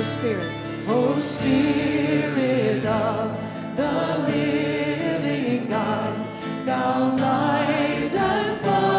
O Spirit, O Spirit of the living God, thou light and fire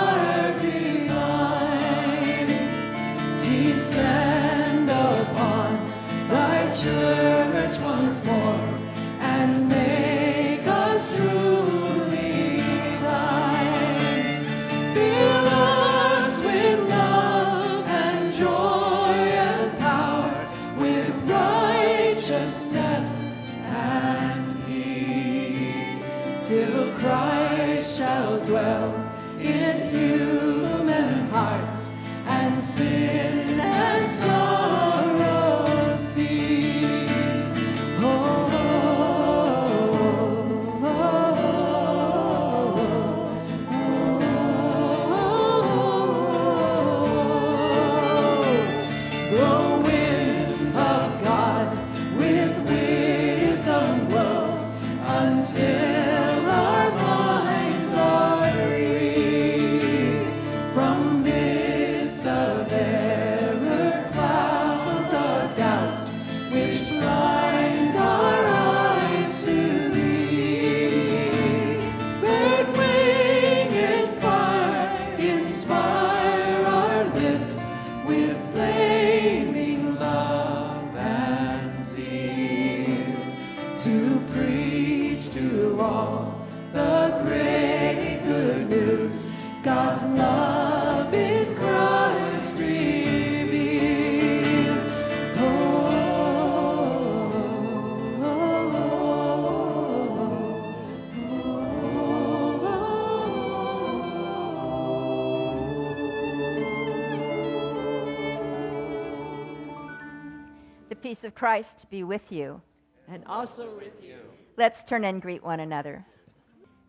peace of Christ be with you. and also with you. Let's turn and greet one another.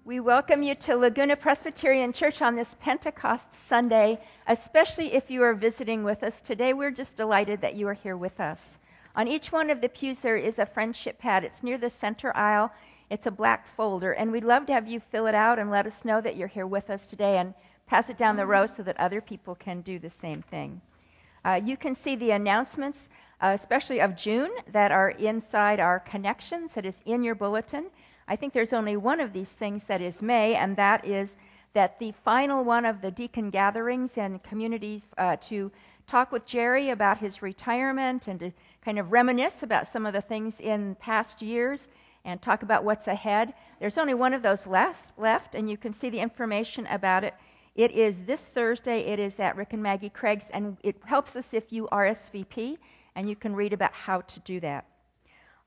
We welcome you to Laguna Presbyterian Church on this Pentecost Sunday, especially if you are visiting with us today. We're just delighted that you are here with us. On each one of the pews, there is a friendship pad. It's near the center aisle. It's a black folder, and we'd love to have you fill it out and let us know that you're here with us today and pass it down the row so that other people can do the same thing. Uh, you can see the announcements, especially of June, that are inside our connections, that is in your bulletin. I think there's only one of these things that is May, and that is that the final one of the deacon gatherings and communities uh, to talk with Jerry about his retirement and to kind of reminisce about some of the things in past years and talk about what's ahead. There's only one of those left, left and you can see the information about it it is this Thursday. It is at Rick and Maggie Craig's, and it helps us if you RSVP, and you can read about how to do that.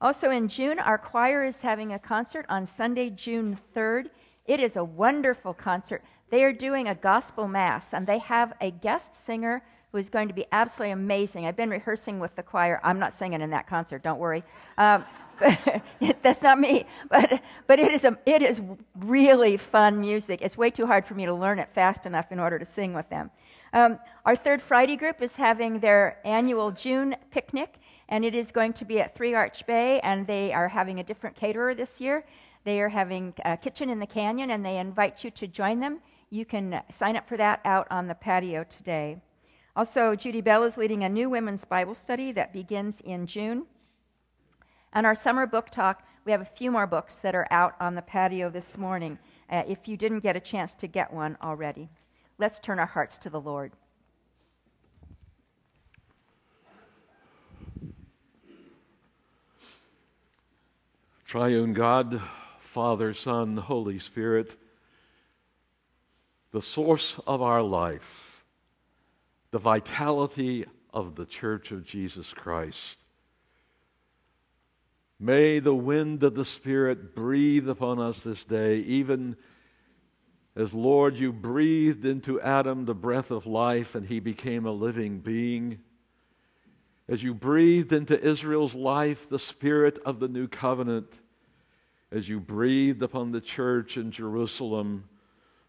Also in June, our choir is having a concert on Sunday, June 3rd. It is a wonderful concert. They are doing a gospel mass, and they have a guest singer who is going to be absolutely amazing. I've been rehearsing with the choir. I'm not singing in that concert, don't worry. Um, that's not me, but but it is a it is really fun music. It's way too hard for me to learn it fast enough in order to sing with them. Um, our third Friday group is having their annual June picnic, and it is going to be at Three Arch Bay, and they are having a different caterer this year. They are having a kitchen in the canyon, and they invite you to join them. You can sign up for that out on the patio today. Also, Judy Bell is leading a new women's Bible study that begins in June. And our summer book talk, we have a few more books that are out on the patio this morning uh, if you didn't get a chance to get one already. Let's turn our hearts to the Lord. Triune God, Father, Son, Holy Spirit, the source of our life, the vitality of the Church of Jesus Christ. May the wind of the Spirit breathe upon us this day, even as, Lord, you breathed into Adam the breath of life and he became a living being. As you breathed into Israel's life the spirit of the new covenant, as you breathed upon the church in Jerusalem,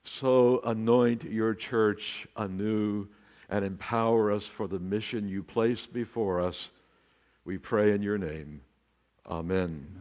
so anoint your church anew and empower us for the mission you placed before us. We pray in your name. Amen.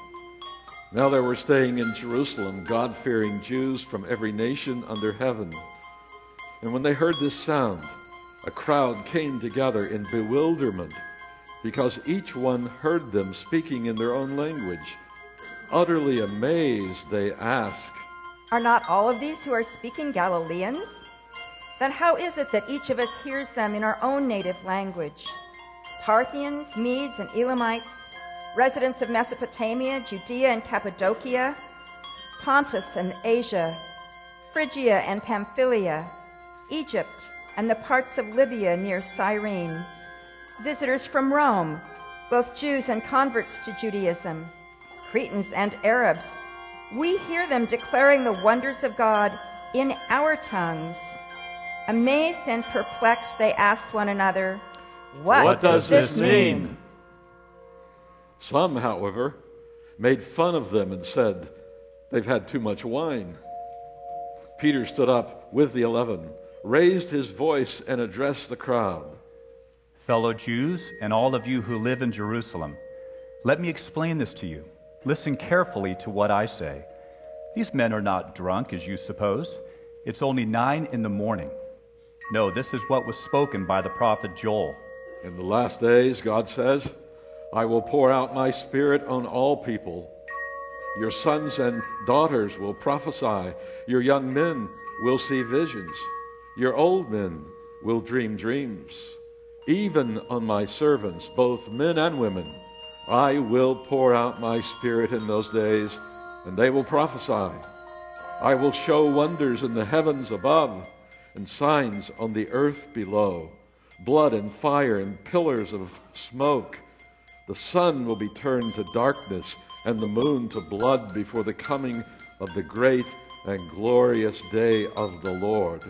Now there were staying in Jerusalem God fearing Jews from every nation under heaven. And when they heard this sound, a crowd came together in bewilderment because each one heard them speaking in their own language. Utterly amazed, they asked, Are not all of these who are speaking Galileans? Then how is it that each of us hears them in our own native language? Parthians, Medes, and Elamites, residents of Mesopotamia, Judea and Cappadocia, Pontus and Asia, Phrygia and Pamphylia, Egypt, and the parts of Libya near Cyrene, visitors from Rome, both Jews and converts to Judaism, Cretans and Arabs. We hear them declaring the wonders of God in our tongues. Amazed and perplexed, they asked one another, What, What does this mean? mean? Some, however, made fun of them and said, They've had too much wine. Peter stood up with the eleven, raised his voice, and addressed the crowd. Fellow Jews, and all of you who live in Jerusalem, let me explain this to you. Listen carefully to what I say. These men are not drunk, as you suppose. It's only nine in the morning. No, this is what was spoken by the prophet Joel. In the last days, God says, I will pour out my spirit on all people. Your sons and daughters will prophesy. Your young men will see visions. Your old men will dream dreams. Even on my servants, both men and women, I will pour out my spirit in those days, and they will prophesy. I will show wonders in the heavens above and signs on the earth below blood and fire and pillars of smoke. The sun will be turned to darkness and the moon to blood before the coming of the great and glorious day of the Lord.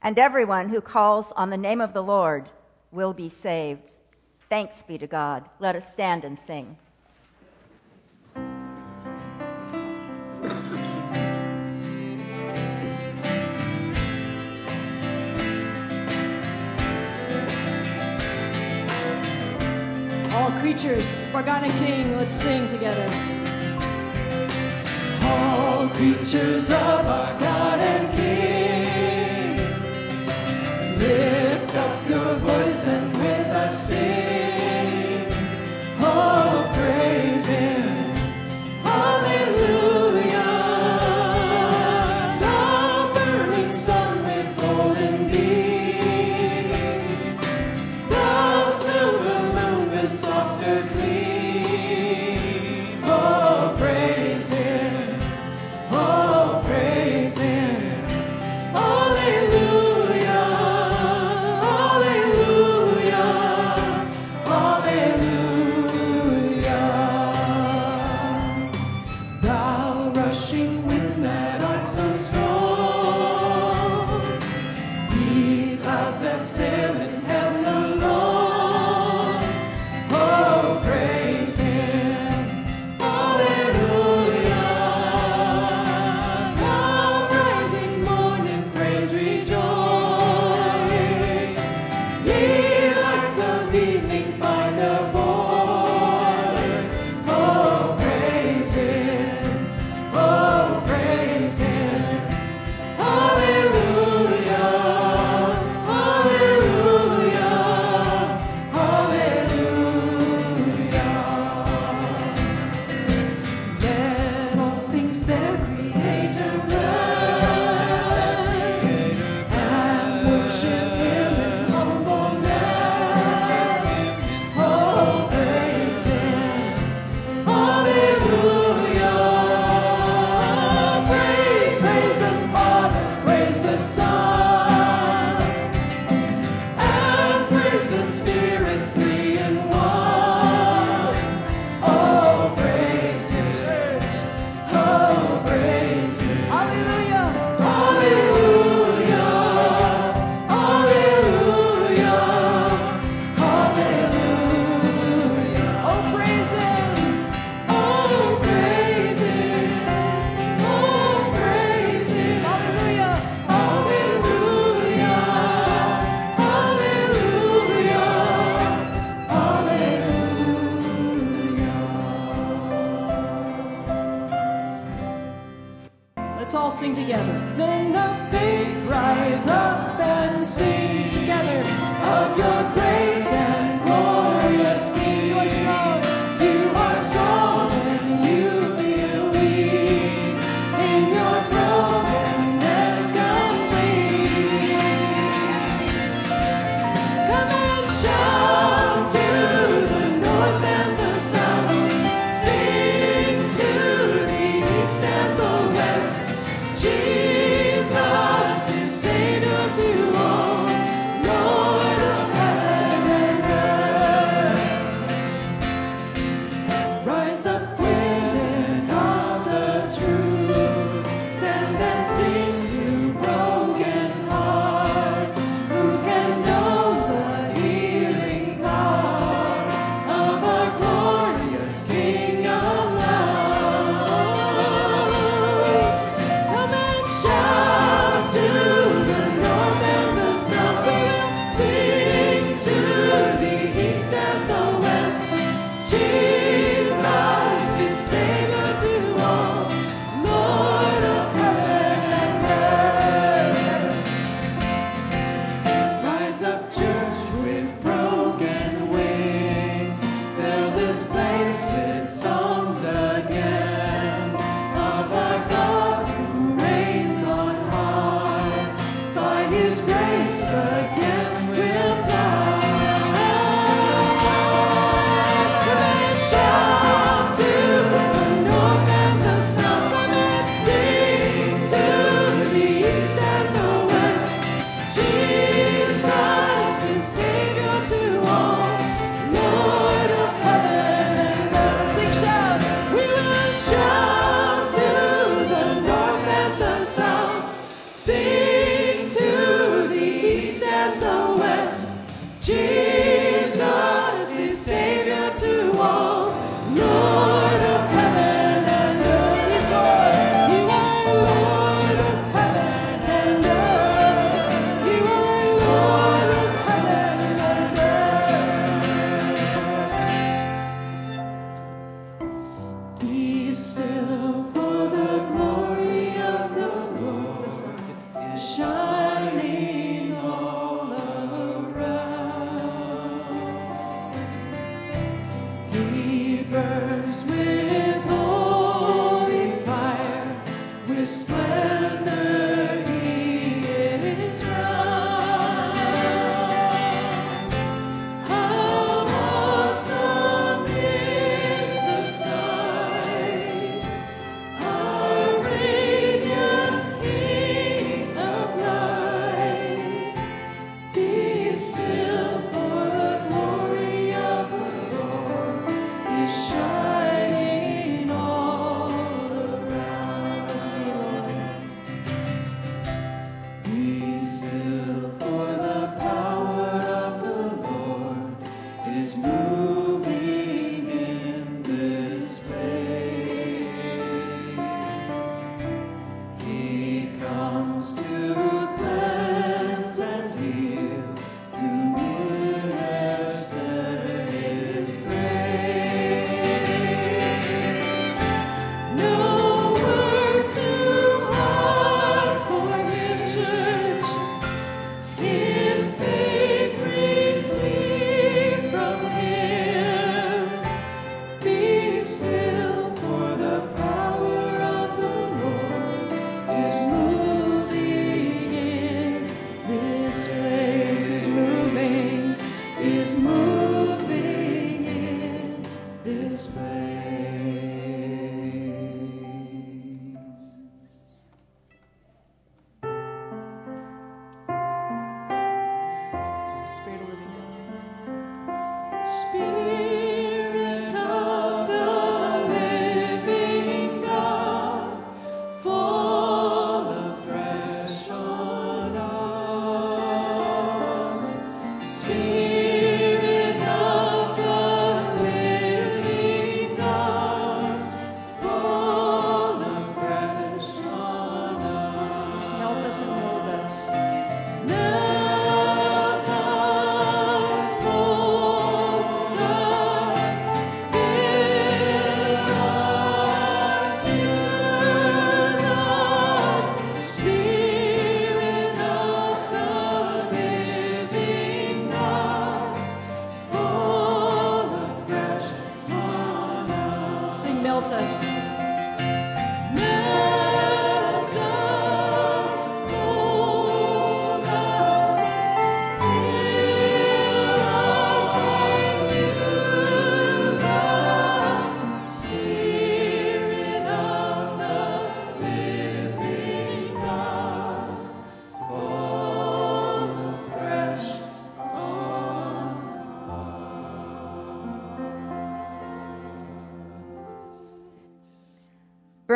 And everyone who calls on the name of the Lord will be saved. Thanks be to God. Let us stand and sing. Creatures, and King, let's sing together. All creatures of our God and King,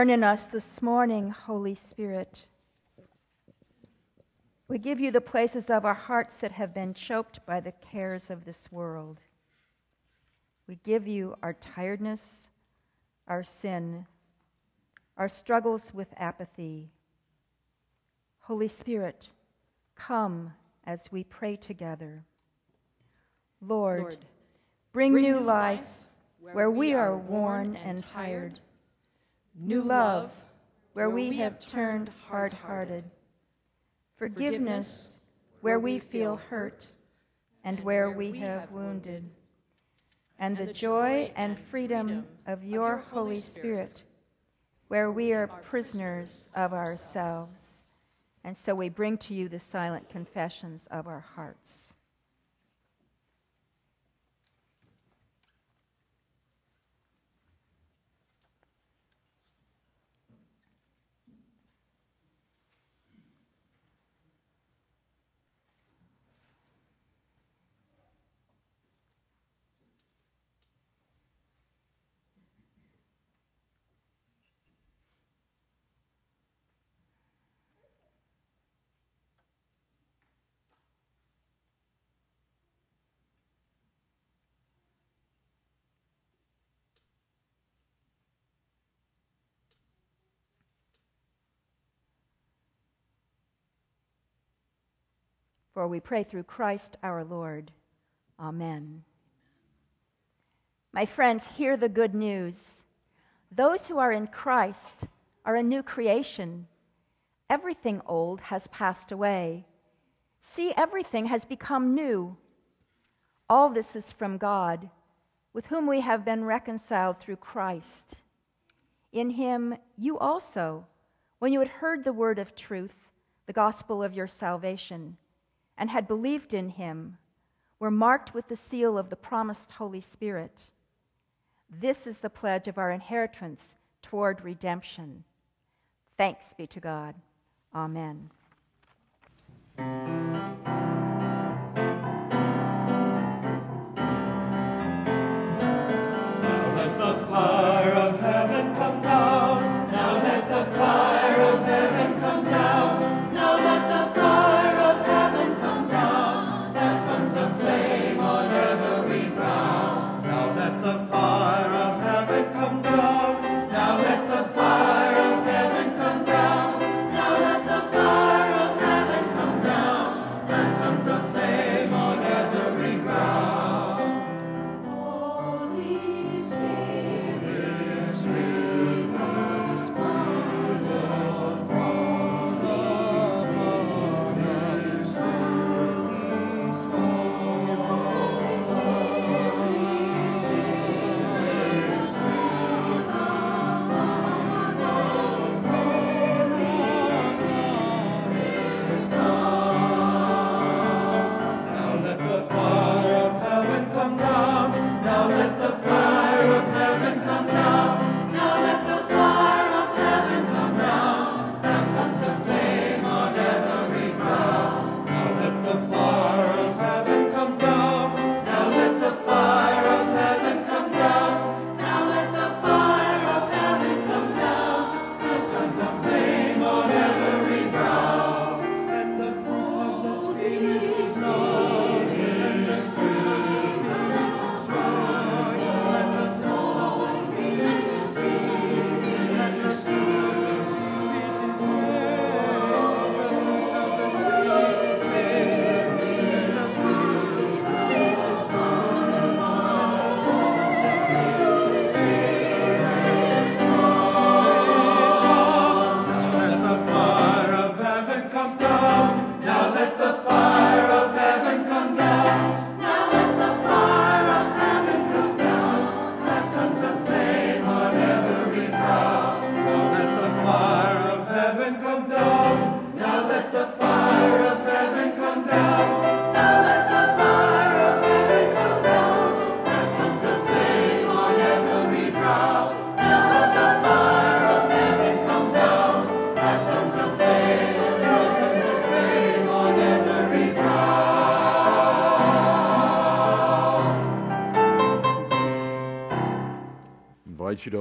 Burn in us this morning, Holy Spirit. We give you the places of our hearts that have been choked by the cares of this world. We give you our tiredness, our sin, our struggles with apathy. Holy Spirit, come as we pray together. Lord, Lord, bring, bring new life life where we are worn and tired, new love where we have turned hard hearted, forgiveness where we feel hurt and where we have wounded, and the joy and freedom of your Holy Spirit where we are prisoners of ourselves. And so we bring to you the silent confessions of our hearts. For we pray through Christ our Lord. Amen. My friends, hear the good news. Those who are in Christ are a new creation. Everything old has passed away. See, everything has become new. All this is from God, with whom we have been reconciled through Christ. In him, you also, when you had heard the word of truth, the gospel of your salvation, and had believed in him, were marked with the seal of the promised Holy Spirit. This is the pledge of our inheritance toward redemption. Thanks be to God. Amen.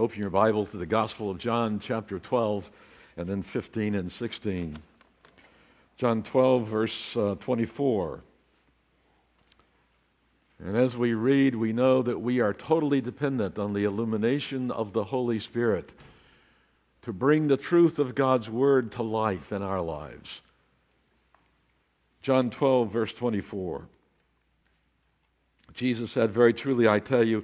Open your Bible to the Gospel of John, chapter 12, and then 15 and 16. John 12, verse uh, 24. And as we read, we know that we are totally dependent on the illumination of the Holy Spirit to bring the truth of God's Word to life in our lives. John 12, verse 24. Jesus said, Very truly, I tell you,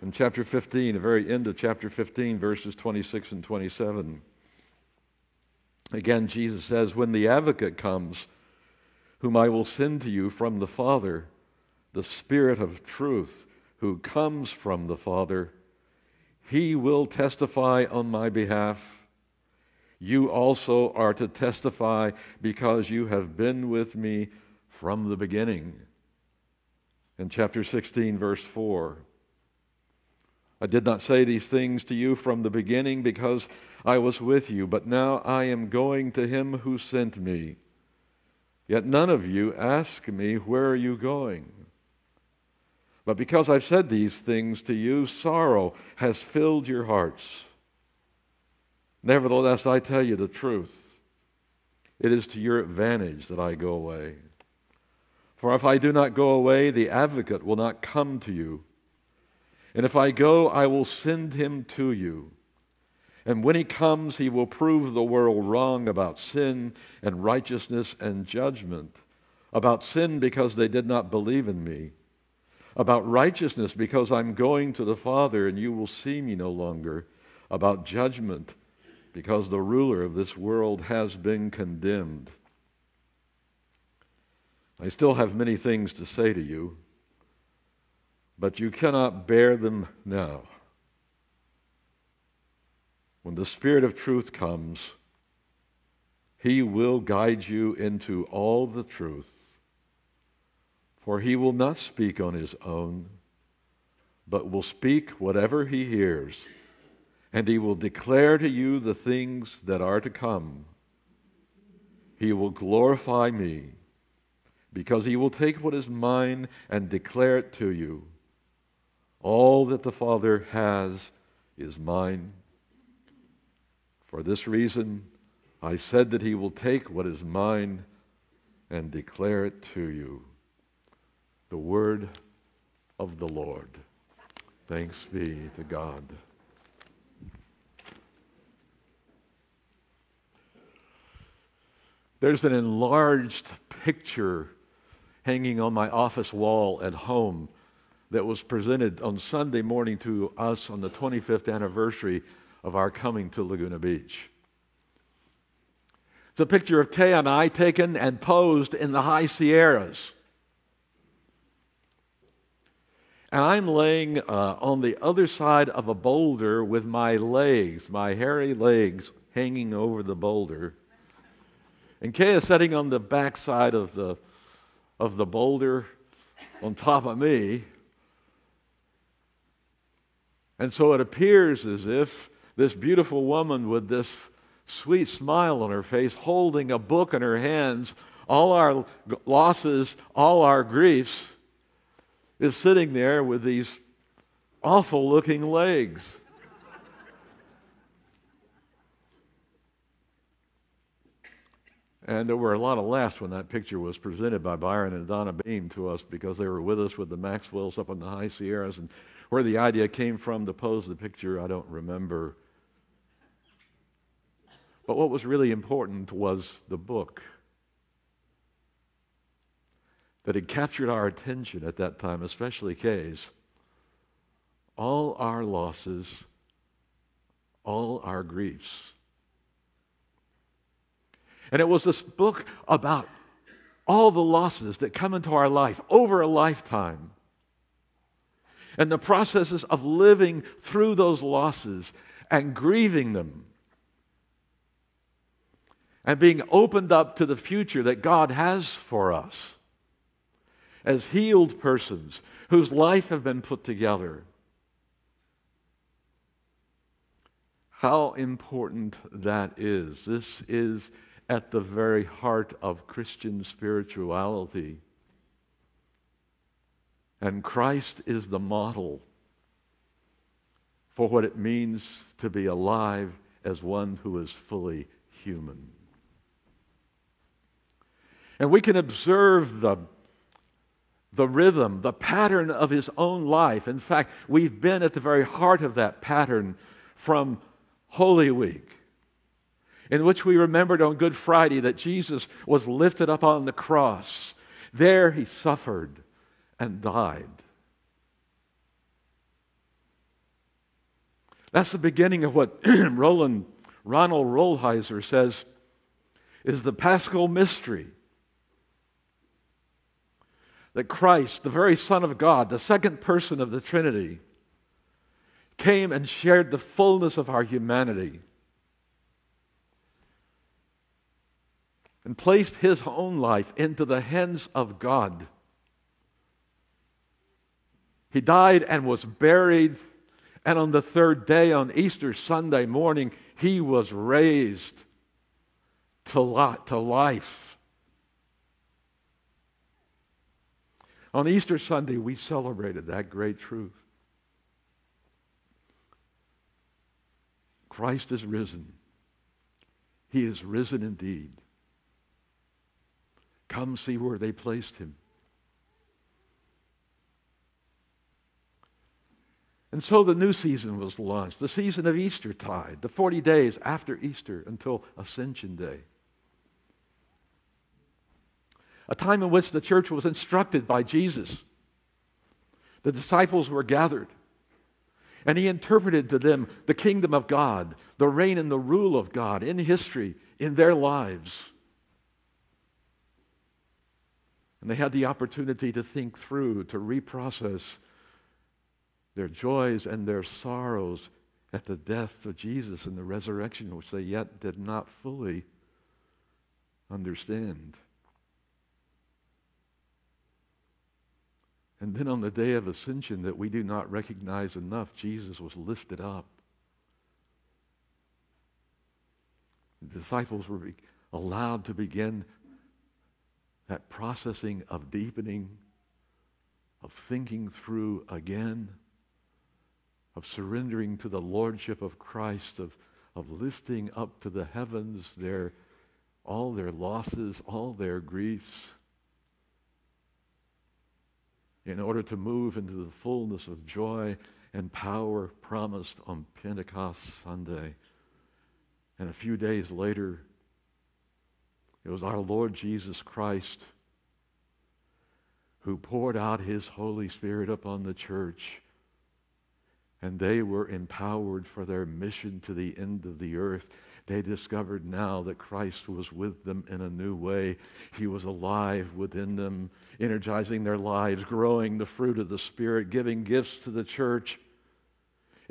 In chapter 15, the very end of chapter 15, verses 26 and 27, again, Jesus says, When the advocate comes, whom I will send to you from the Father, the Spirit of truth, who comes from the Father, he will testify on my behalf. You also are to testify because you have been with me from the beginning. In chapter 16, verse 4, I did not say these things to you from the beginning because I was with you, but now I am going to him who sent me. Yet none of you ask me, Where are you going? But because I've said these things to you, sorrow has filled your hearts. Nevertheless, I tell you the truth. It is to your advantage that I go away. For if I do not go away, the advocate will not come to you. And if I go, I will send him to you. And when he comes, he will prove the world wrong about sin and righteousness and judgment. About sin, because they did not believe in me about righteousness because I'm going to the Father and you will see me no longer, about judgment because the ruler of this world has been condemned. I still have many things to say to you, but you cannot bear them now. When the Spirit of truth comes, he will guide you into all the truth. For he will not speak on his own, but will speak whatever he hears, and he will declare to you the things that are to come. He will glorify me, because he will take what is mine and declare it to you. All that the Father has is mine. For this reason, I said that he will take what is mine and declare it to you the word of the Lord. Thanks be to God. There's an enlarged picture hanging on my office wall at home that was presented on Sunday morning to us on the 25th anniversary of our coming to Laguna Beach. It's a picture of Kay and I taken and posed in the high Sierras. And I'm laying uh, on the other side of a boulder with my legs, my hairy legs, hanging over the boulder. And Kay is sitting on the back side of the, of the boulder on top of me. And so it appears as if this beautiful woman with this sweet smile on her face, holding a book in her hands, all our losses, all our griefs, is sitting there with these awful looking legs. And there were a lot of laughs when that picture was presented by Byron and Donna Beam to us because they were with us with the Maxwells up in the high Sierras. And where the idea came from to pose the picture, I don't remember. But what was really important was the book that had captured our attention at that time, especially Kay's. All our losses, all our griefs. And it was this book about all the losses that come into our life over a lifetime. And the processes of living through those losses and grieving them and being opened up to the future that God has for us as healed persons whose life have been put together. How important that is. This is at the very heart of Christian spirituality. And Christ is the model for what it means to be alive as one who is fully human. And we can observe the, the rhythm, the pattern of his own life. In fact, we've been at the very heart of that pattern from Holy Week, in which we remembered on Good Friday that Jesus was lifted up on the cross. There he suffered and died. That's the beginning of what Roland Ronald Rolheiser says is the paschal mystery that Christ, the very Son of God, the second person of the Trinity, came and shared the fullness of our humanity and placed his own life into the hands of God. He died and was buried, and on the third day, on Easter Sunday morning, he was raised to, life. On Easter Sunday, we celebrated that great truth. Christ is risen. He is risen indeed. Come see where they placed him. And so the new season was launched, the season of Eastertide, the 40 days after Easter until Ascension Day a time in which the church was instructed by Jesus. The disciples were gathered, and he interpreted to them the kingdom of God, the reign and the rule of God in history, in their lives. And they had the opportunity to think through, to reprocess their joys and their sorrows at the death of Jesus and the resurrection, which they yet did not fully understand. And then on the day of ascension that we do not recognize enough, Jesus was lifted up. The disciples were allowed to begin that processing of deepening, of thinking through again, of surrendering to the lordship of Christ, of, of lifting up to the heavens their, all their losses, all their griefs in order to move into the fullness of joy and power promised on Pentecost Sunday. And a few days later, it was our Lord Jesus Christ who poured out his Holy Spirit upon the church. And they were empowered for their mission to the end of the earth they discovered now that Christ was with them in a new way. He was alive within them, energizing their lives, growing the fruit of the Spirit, giving gifts to the church,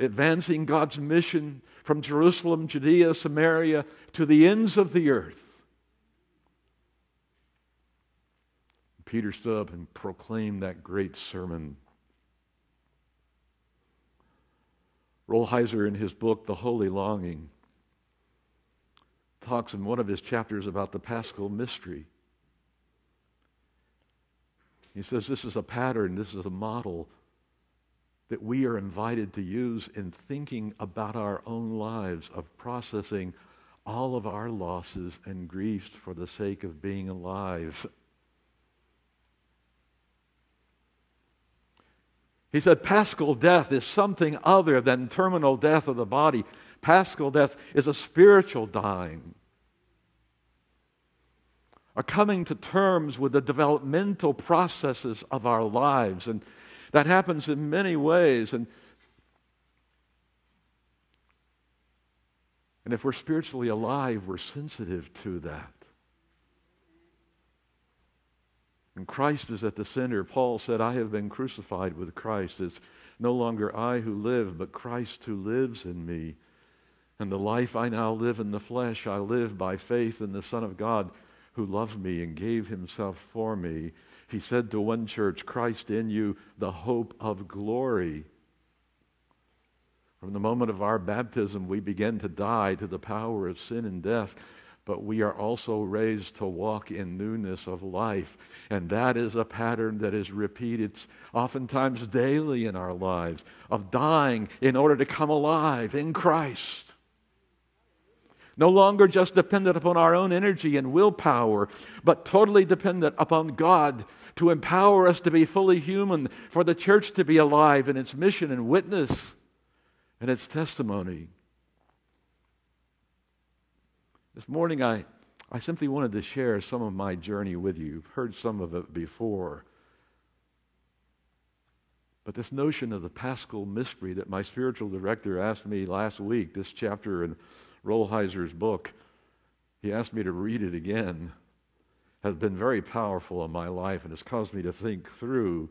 advancing God's mission from Jerusalem, Judea, Samaria to the ends of the earth. Peter stood up and proclaimed that great sermon. Rolheiser, in his book, The Holy Longing, talks in one of his chapters about the paschal mystery. He says this is a pattern, this is a model that we are invited to use in thinking about our own lives, of processing all of our losses and griefs for the sake of being alive. He said paschal death is something other than terminal death of the body. Paschal death is a spiritual dying a coming to terms with the developmental processes of our lives. And that happens in many ways. And, and if we're spiritually alive, we're sensitive to that. And Christ is at the center. Paul said, I have been crucified with Christ. It's No longer I who live, but Christ who lives in me. And the life I now live in the flesh, I live by faith in the Son of God who loved me and gave himself for me. He said to one church, Christ in you, the hope of glory. From the moment of our baptism, we begin to die to the power of sin and death, but we are also raised to walk in newness of life. And that is a pattern that is repeated oftentimes daily in our lives of dying in order to come alive in Christ. No longer just dependent upon our own energy and willpower, but totally dependent upon God to empower us to be fully human, for the church to be alive in its mission and witness and its testimony. This morning, I, I simply wanted to share some of my journey with you. You've heard some of it before. But this notion of the paschal mystery that my spiritual director asked me last week, this chapter in Rolheiser's book, he asked me to read it again, has been very powerful in my life and has caused me to think through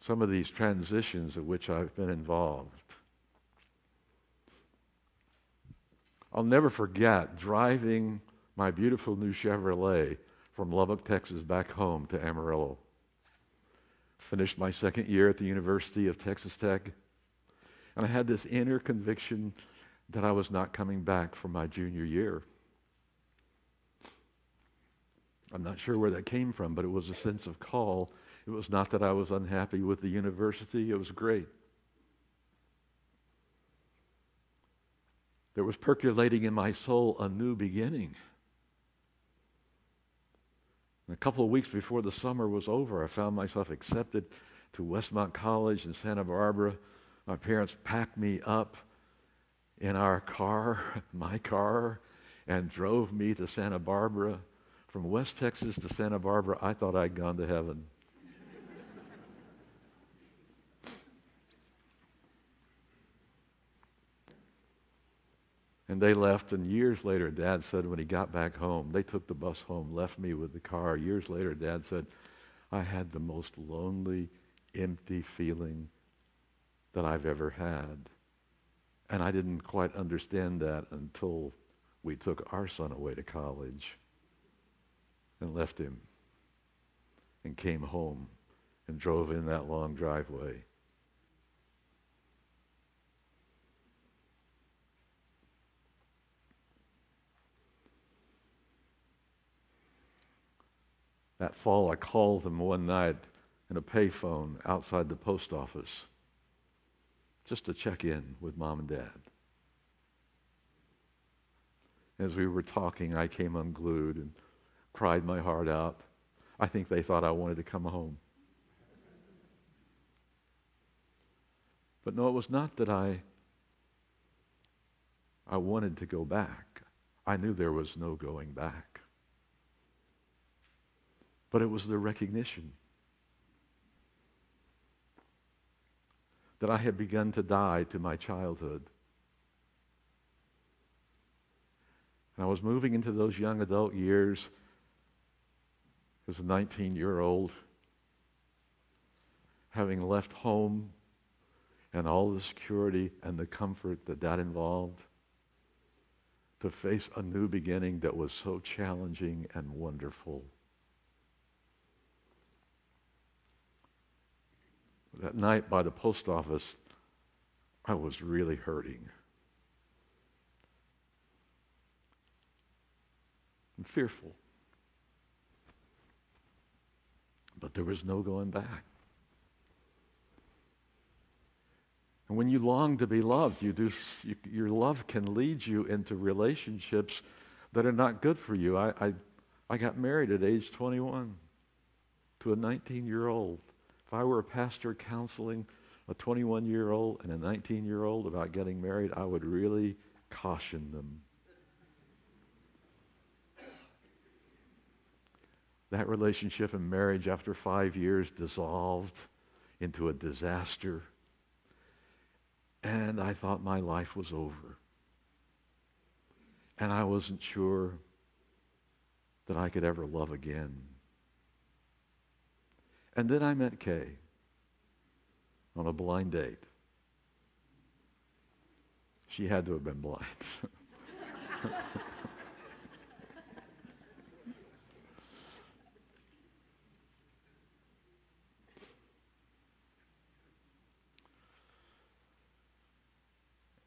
some of these transitions of which I've been involved. I'll never forget driving my beautiful new Chevrolet from Lubbock, Texas, back home to Amarillo. Finished my second year at the University of Texas Tech, and I had this inner conviction that I was not coming back for my junior year. I'm not sure where that came from, but it was a sense of call. It was not that I was unhappy with the university, it was great. There was percolating in my soul a new beginning. And a couple of weeks before the summer was over, I found myself accepted to Westmont College in Santa Barbara. My parents packed me up in our car, my car, and drove me to Santa Barbara. From West Texas to Santa Barbara, I thought I'd gone to heaven. And they left, and years later, Dad said when he got back home, they took the bus home, left me with the car. Years later, Dad said, I had the most lonely, empty feeling that I've ever had. And I didn't quite understand that until we took our son away to college and left him and came home and drove in that long driveway. That fall, I called them one night in a payphone outside the post office just to check in with mom and dad. As we were talking, I came unglued and cried my heart out. I think they thought I wanted to come home. But no, it was not that I I wanted to go back. I knew there was no going back. But it was the recognition that I had begun to die to my childhood. And I was moving into those young adult years as a 19 year old, having left home and all the security and the comfort that that involved, to face a new beginning that was so challenging and wonderful. That night by the post office, I was really hurting. and fearful. But there was no going back. And when you long to be loved, you do, you, your love can lead you into relationships that are not good for you. I, I, I got married at age 21 to a 19 year old. If I were a pastor counseling a 21 year old and a 19 year old about getting married, I would really caution them. That relationship and marriage, after five years, dissolved into a disaster. And I thought my life was over. And I wasn't sure that I could ever love again. And then I met Kay. on a blind date. She had to have been blind.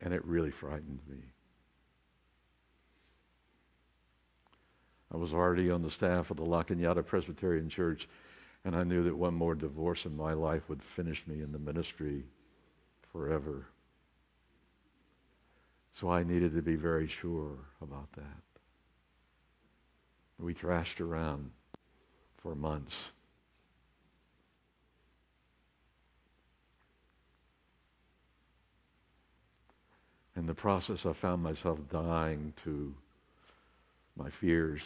and it really frightened me. I was already on the staff of the La Cañada Presbyterian Church, and I knew that one more divorce in my life would finish me in the ministry forever. So I needed to be very sure about that. We thrashed around for months. In the process, I found myself dying to my fears.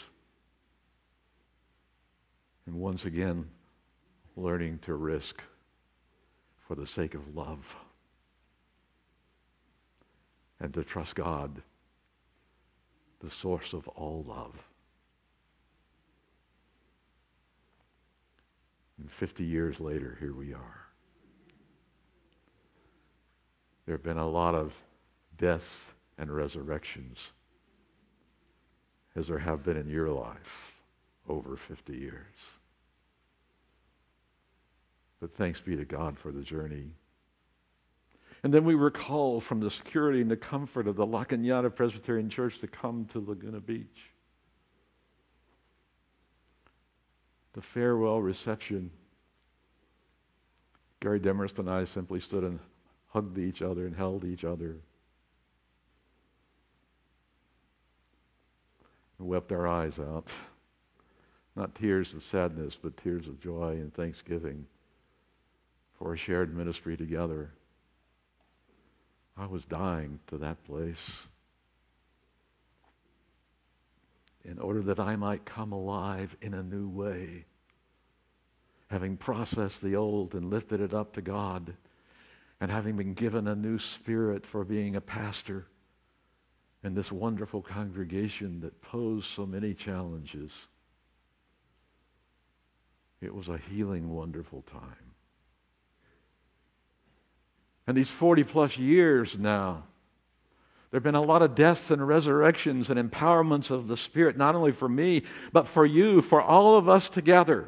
And once again, learning to risk for the sake of love and to trust God, the source of all love. And 50 years later, here we are. There have been a lot of deaths and resurrections as there have been in your life over 50 years. But thanks be to God for the journey. And then we were called from the security and the comfort of the La Cañada Presbyterian Church to come to Laguna Beach. The farewell reception. Gary Demarest and I simply stood and hugged each other and held each other. And wept our eyes out. Not tears of sadness, but tears of joy and thanksgiving for a shared ministry together. I was dying to that place in order that I might come alive in a new way, having processed the old and lifted it up to God, and having been given a new spirit for being a pastor in this wonderful congregation that posed so many challenges. It was a healing, wonderful time. And these 40 plus years now, there have been a lot of deaths and resurrections and empowerments of the Spirit, not only for me, but for you, for all of us together.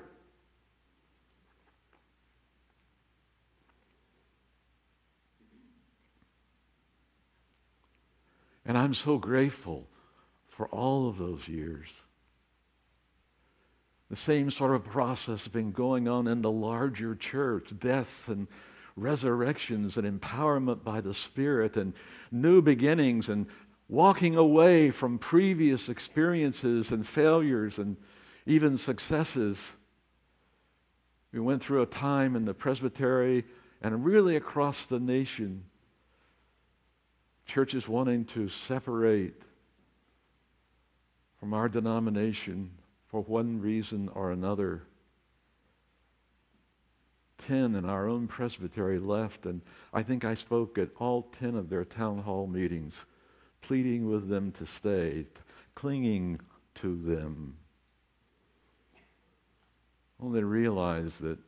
And I'm so grateful for all of those years. The same sort of process has been going on in the larger church deaths and resurrections and empowerment by the Spirit and new beginnings and walking away from previous experiences and failures and even successes. We went through a time in the presbytery and really across the nation, churches wanting to separate from our denomination for one reason or another. 10 in our own presbytery left, and I think I spoke at all 10 of their town hall meetings, pleading with them to stay, clinging to them. Only realized that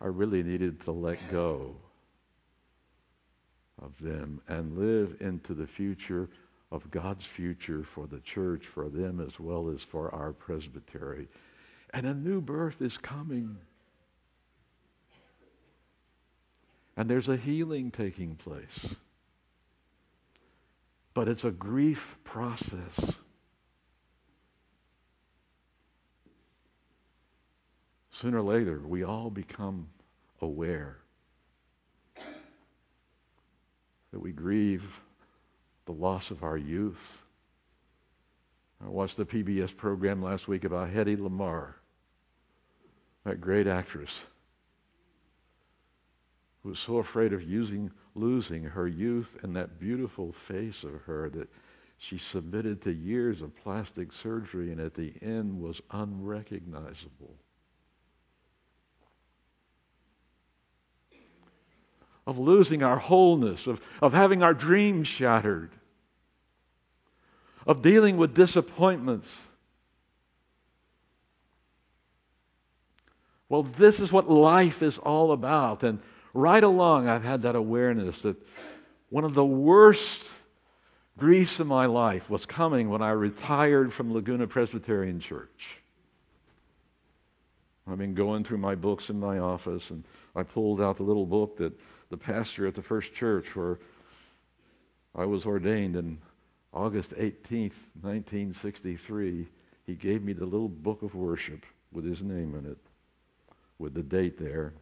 I really needed to let go of them and live into the future of God's future for the church, for them as well as for our presbytery. And a new birth is coming. And there's a healing taking place. But it's a grief process. Sooner or later, we all become aware that we grieve the loss of our youth. I watched the PBS program last week about Hedy Lamarr, that great actress who was so afraid of using, losing her youth and that beautiful face of her that she submitted to years of plastic surgery and at the end was unrecognizable. Of losing our wholeness, of, of having our dreams shattered, of dealing with disappointments Well, this is what life is all about. And right along, I've had that awareness that one of the worst griefs in my life was coming when I retired from Laguna Presbyterian Church. I've been going through my books in my office, and I pulled out the little book that the pastor at the first church where I was ordained in August 18th, 1963. He gave me the little book of worship with his name in it, with the date there.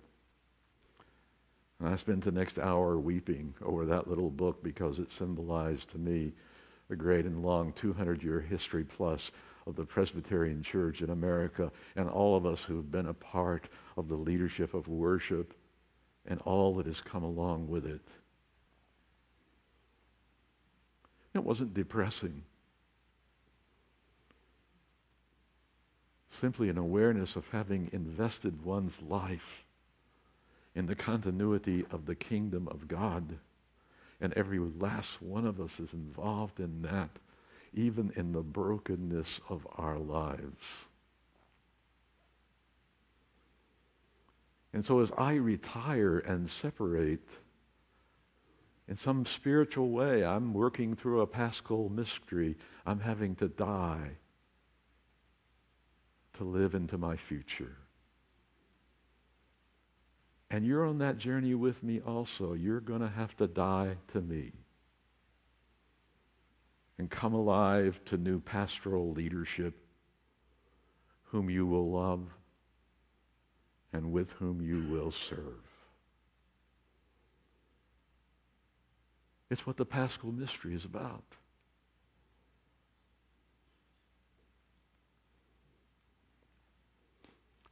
And I spent the next hour weeping over that little book because it symbolized to me a great and long 200 year history plus of the Presbyterian Church in America and all of us who have been a part of the leadership of worship and all that has come along with it. It wasn't depressing. Simply an awareness of having invested one's life in the continuity of the kingdom of God. And every last one of us is involved in that, even in the brokenness of our lives. And so as I retire and separate, in some spiritual way, I'm working through a paschal mystery. I'm having to die to live into my future. And you're on that journey with me also. You're going to have to die to me and come alive to new pastoral leadership whom you will love and with whom you will serve. It's what the paschal mystery is about.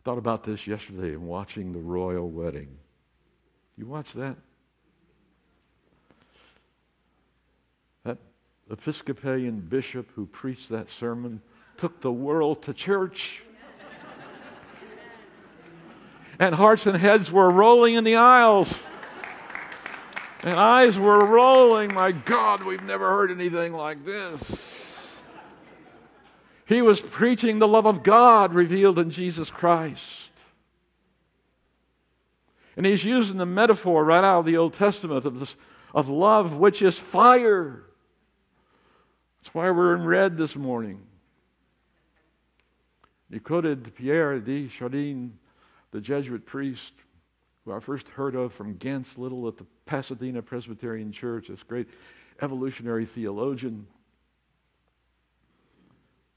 Thought about this yesterday in watching the royal wedding. You watch that? That Episcopalian bishop who preached that sermon took the world to church. and hearts and heads were rolling in the aisles. And eyes were rolling. My God, we've never heard anything like this. He was preaching the love of God revealed in Jesus Christ. And he's using the metaphor right out of the Old Testament of, this, of love, which is fire. That's why we're in red this morning. He quoted Pierre de Chardin, the Jesuit priest, who I first heard of from Ganse Little at the Pasadena Presbyterian Church, this great evolutionary theologian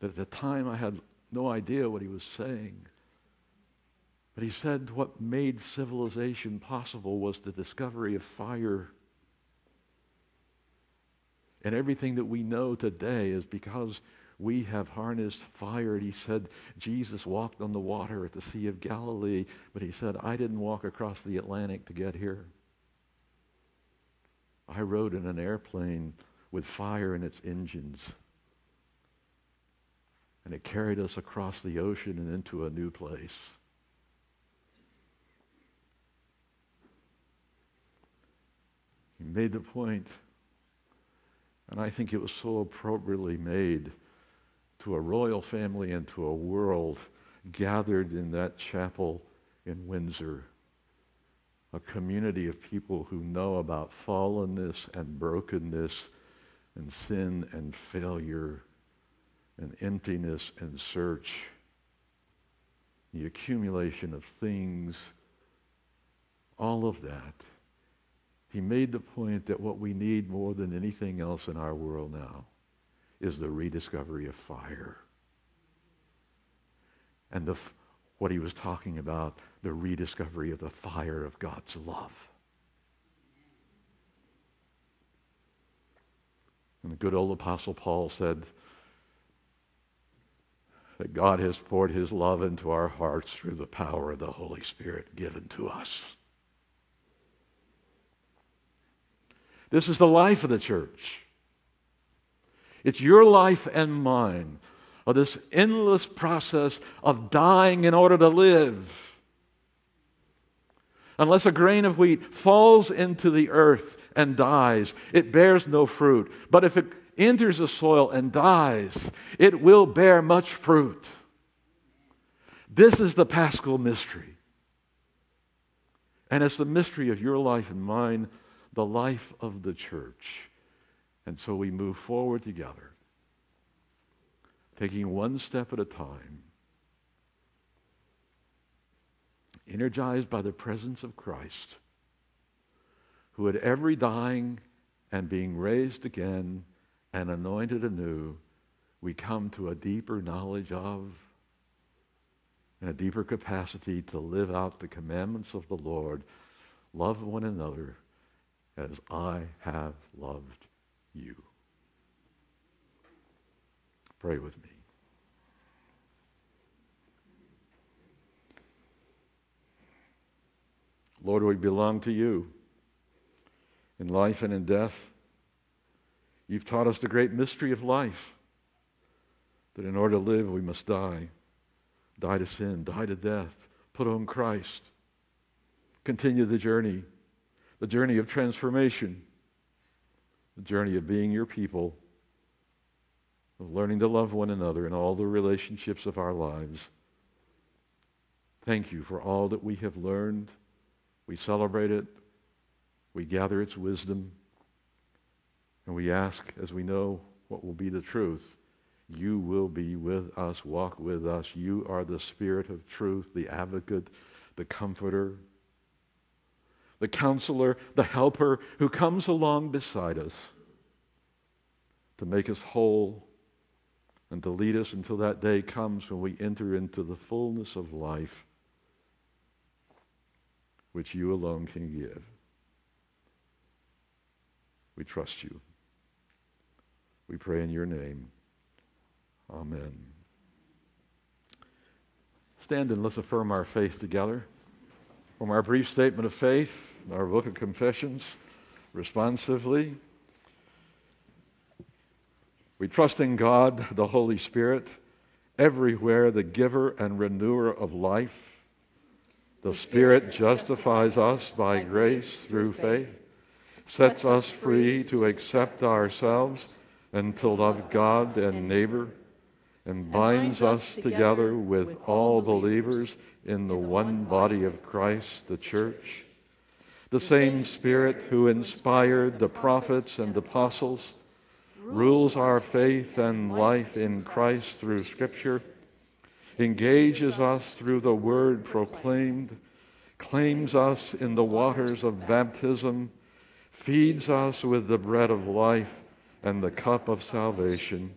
that at the time I had no idea what he was saying. But he said what made civilization possible was the discovery of fire. And everything that we know today is because we have harnessed fire. He said Jesus walked on the water at the Sea of Galilee, but he said, I didn't walk across the Atlantic to get here. I rode in an airplane with fire in its engines. And it carried us across the ocean and into a new place. He made the point, and I think it was so appropriately made to a royal family and to a world gathered in that chapel in Windsor. A community of people who know about fallenness and brokenness and sin and failure and emptiness and search, the accumulation of things, all of that. He made the point that what we need more than anything else in our world now is the rediscovery of fire. And the, what he was talking about, the rediscovery of the fire of God's love. And the good old Apostle Paul said, that God has poured his love into our hearts through the power of the Holy Spirit given to us. This is the life of the church. It's your life and mine of this endless process of dying in order to live. Unless a grain of wheat falls into the earth and dies, it bears no fruit. But if it enters the soil and dies, it will bear much fruit. This is the paschal mystery. And it's the mystery of your life and mine, the life of the church. And so we move forward together, taking one step at a time, energized by the presence of Christ, who at every dying and being raised again and anointed anew, we come to a deeper knowledge of and a deeper capacity to live out the commandments of the Lord. Love one another as I have loved you. Pray with me. Lord, we belong to you in life and in death. You've taught us the great mystery of life that in order to live, we must die. Die to sin, die to death, put on Christ. Continue the journey, the journey of transformation, the journey of being your people, of learning to love one another in all the relationships of our lives. Thank you for all that we have learned. We celebrate it. We gather its wisdom. And we ask, as we know what will be the truth, you will be with us, walk with us. You are the Spirit of truth, the advocate, the comforter, the counselor, the helper who comes along beside us to make us whole and to lead us until that day comes when we enter into the fullness of life which you alone can give. We trust you. We pray in your name. Amen. Stand and let's affirm our faith together. From our brief statement of faith, our book of confessions, responsively, we trust in God, the Holy Spirit, everywhere the giver and renewer of life. The Spirit justifies us by grace through faith, sets us free to accept ourselves and to love God and neighbor, and binds us together with all believers in the one body of Christ, the church. The same Spirit who inspired the prophets and apostles rules our faith and life in Christ through Scripture, engages us through the word proclaimed, claims us in the waters of baptism, feeds us with the bread of life and the cup of salvation,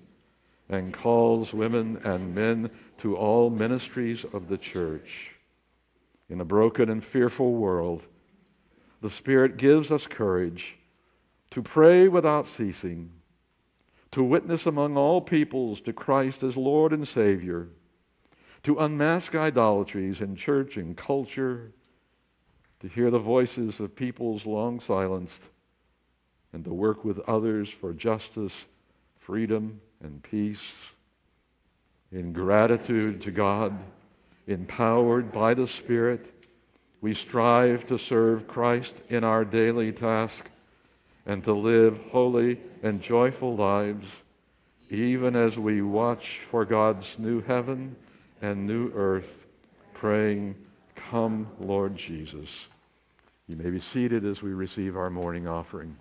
and calls women and men to all ministries of the church. In a broken and fearful world, the Spirit gives us courage to pray without ceasing to witness among all peoples to Christ as Lord and Savior, to unmask idolatries in church and culture, to hear the voices of peoples long silenced, and to work with others for justice, freedom, and peace. In gratitude to God, empowered by the Spirit, we strive to serve Christ in our daily task and to live holy and joyful lives, even as we watch for God's new heaven and new earth, praying, Come, Lord Jesus. You may be seated as we receive our morning offering.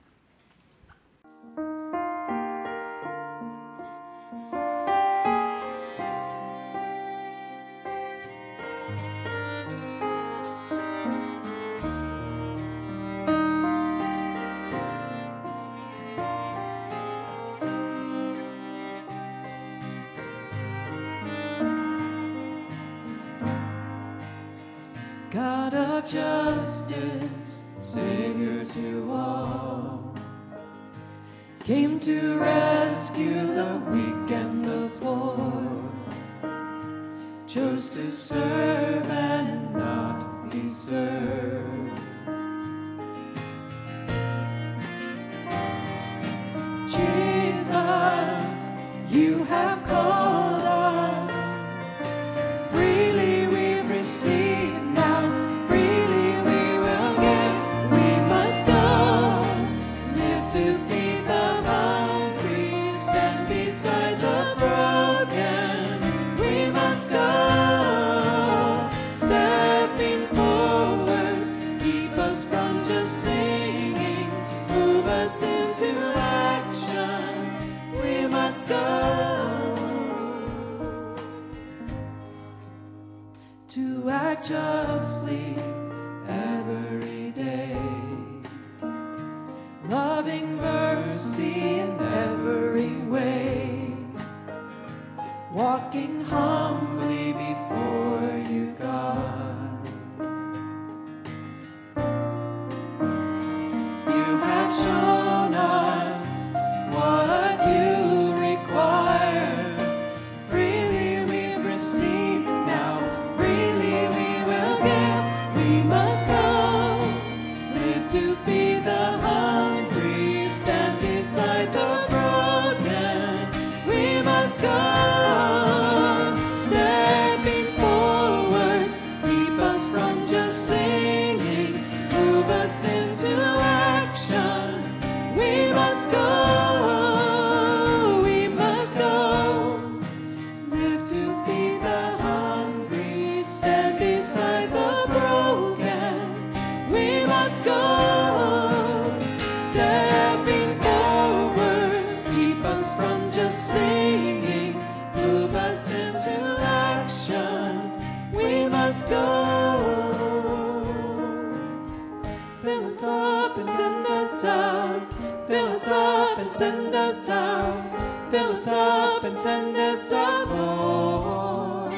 Send us out. Fill us up and send us out. Fill us up and send us out, Lord.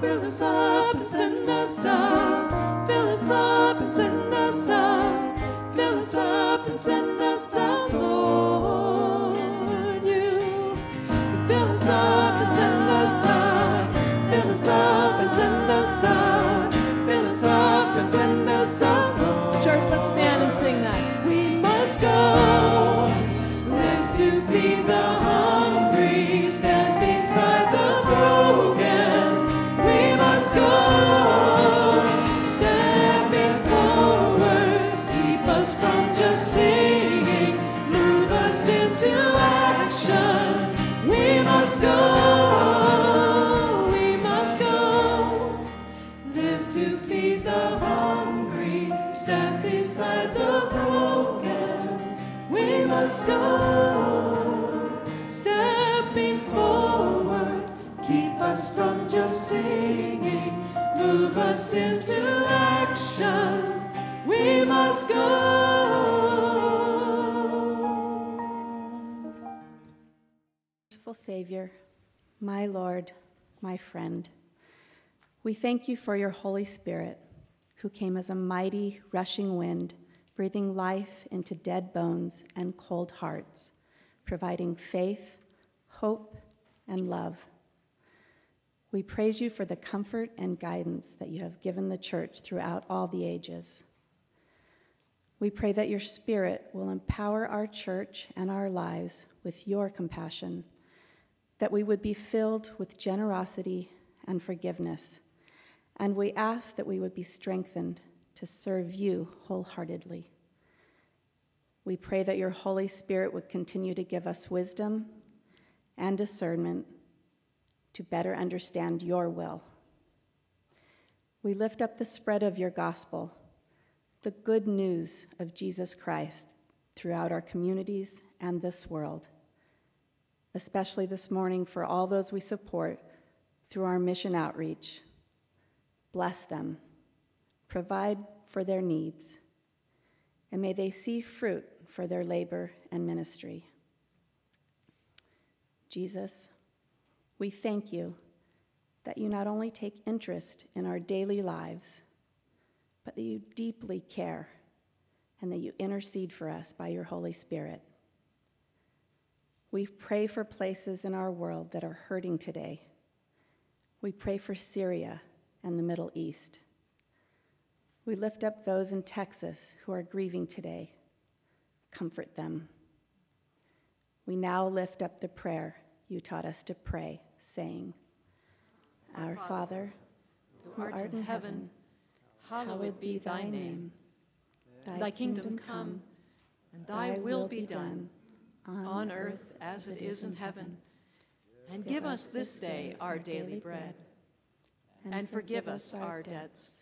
Fill us up and send us out. Fill us up and send us out. Fill us up and send us out, Lord. You fill us up to send us out. Fill us up and send us out. Fill us up to send us out, let's stand and sing that. We must go, stepping forward, keep us from just singing, move us into action. We must go. Merciful Savior, my Lord, my friend, we thank you for your Holy Spirit, who came as a mighty rushing wind, breathing life into dead bones and cold hearts, providing faith, hope, and love. We praise you for the comfort and guidance that you have given the church throughout all the ages. We pray that your Spirit will empower our church and our lives with your compassion, that we would be filled with generosity and forgiveness, and we ask that we would be strengthened to serve you wholeheartedly. We pray that your Holy Spirit would continue to give us wisdom and discernment to better understand your will. We lift up the spread of your gospel, the good news of Jesus Christ throughout our communities and this world, especially this morning for all those we support through our mission outreach. Bless them, provide for their needs, and may they see fruit for their labor and ministry. Jesus, we thank you that you not only take interest in our daily lives, but that you deeply care and that you intercede for us by your Holy Spirit. We pray for places in our world that are hurting today. We pray for Syria and the Middle East. We lift up those in Texas who are grieving today. Comfort them. We now lift up the prayer you taught us to pray, saying, Our Father, who art in heaven, hallowed be thy name. Thy kingdom come, and thy will be done, on earth as it is in heaven. And give us this day our daily bread. And forgive us our debts,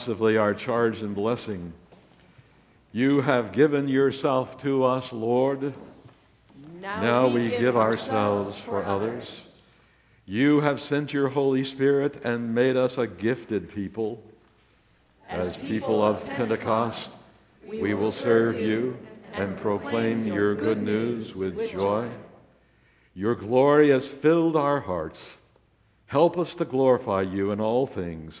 Responsively our charge and blessing. You have given yourself to us, Lord. Now we give ourselves for others. You have sent your Holy Spirit and made us a gifted people. As people of Pentecost, we will serve you and proclaim your good news with joy. Your glory has filled our hearts. Help us to glorify you in all things.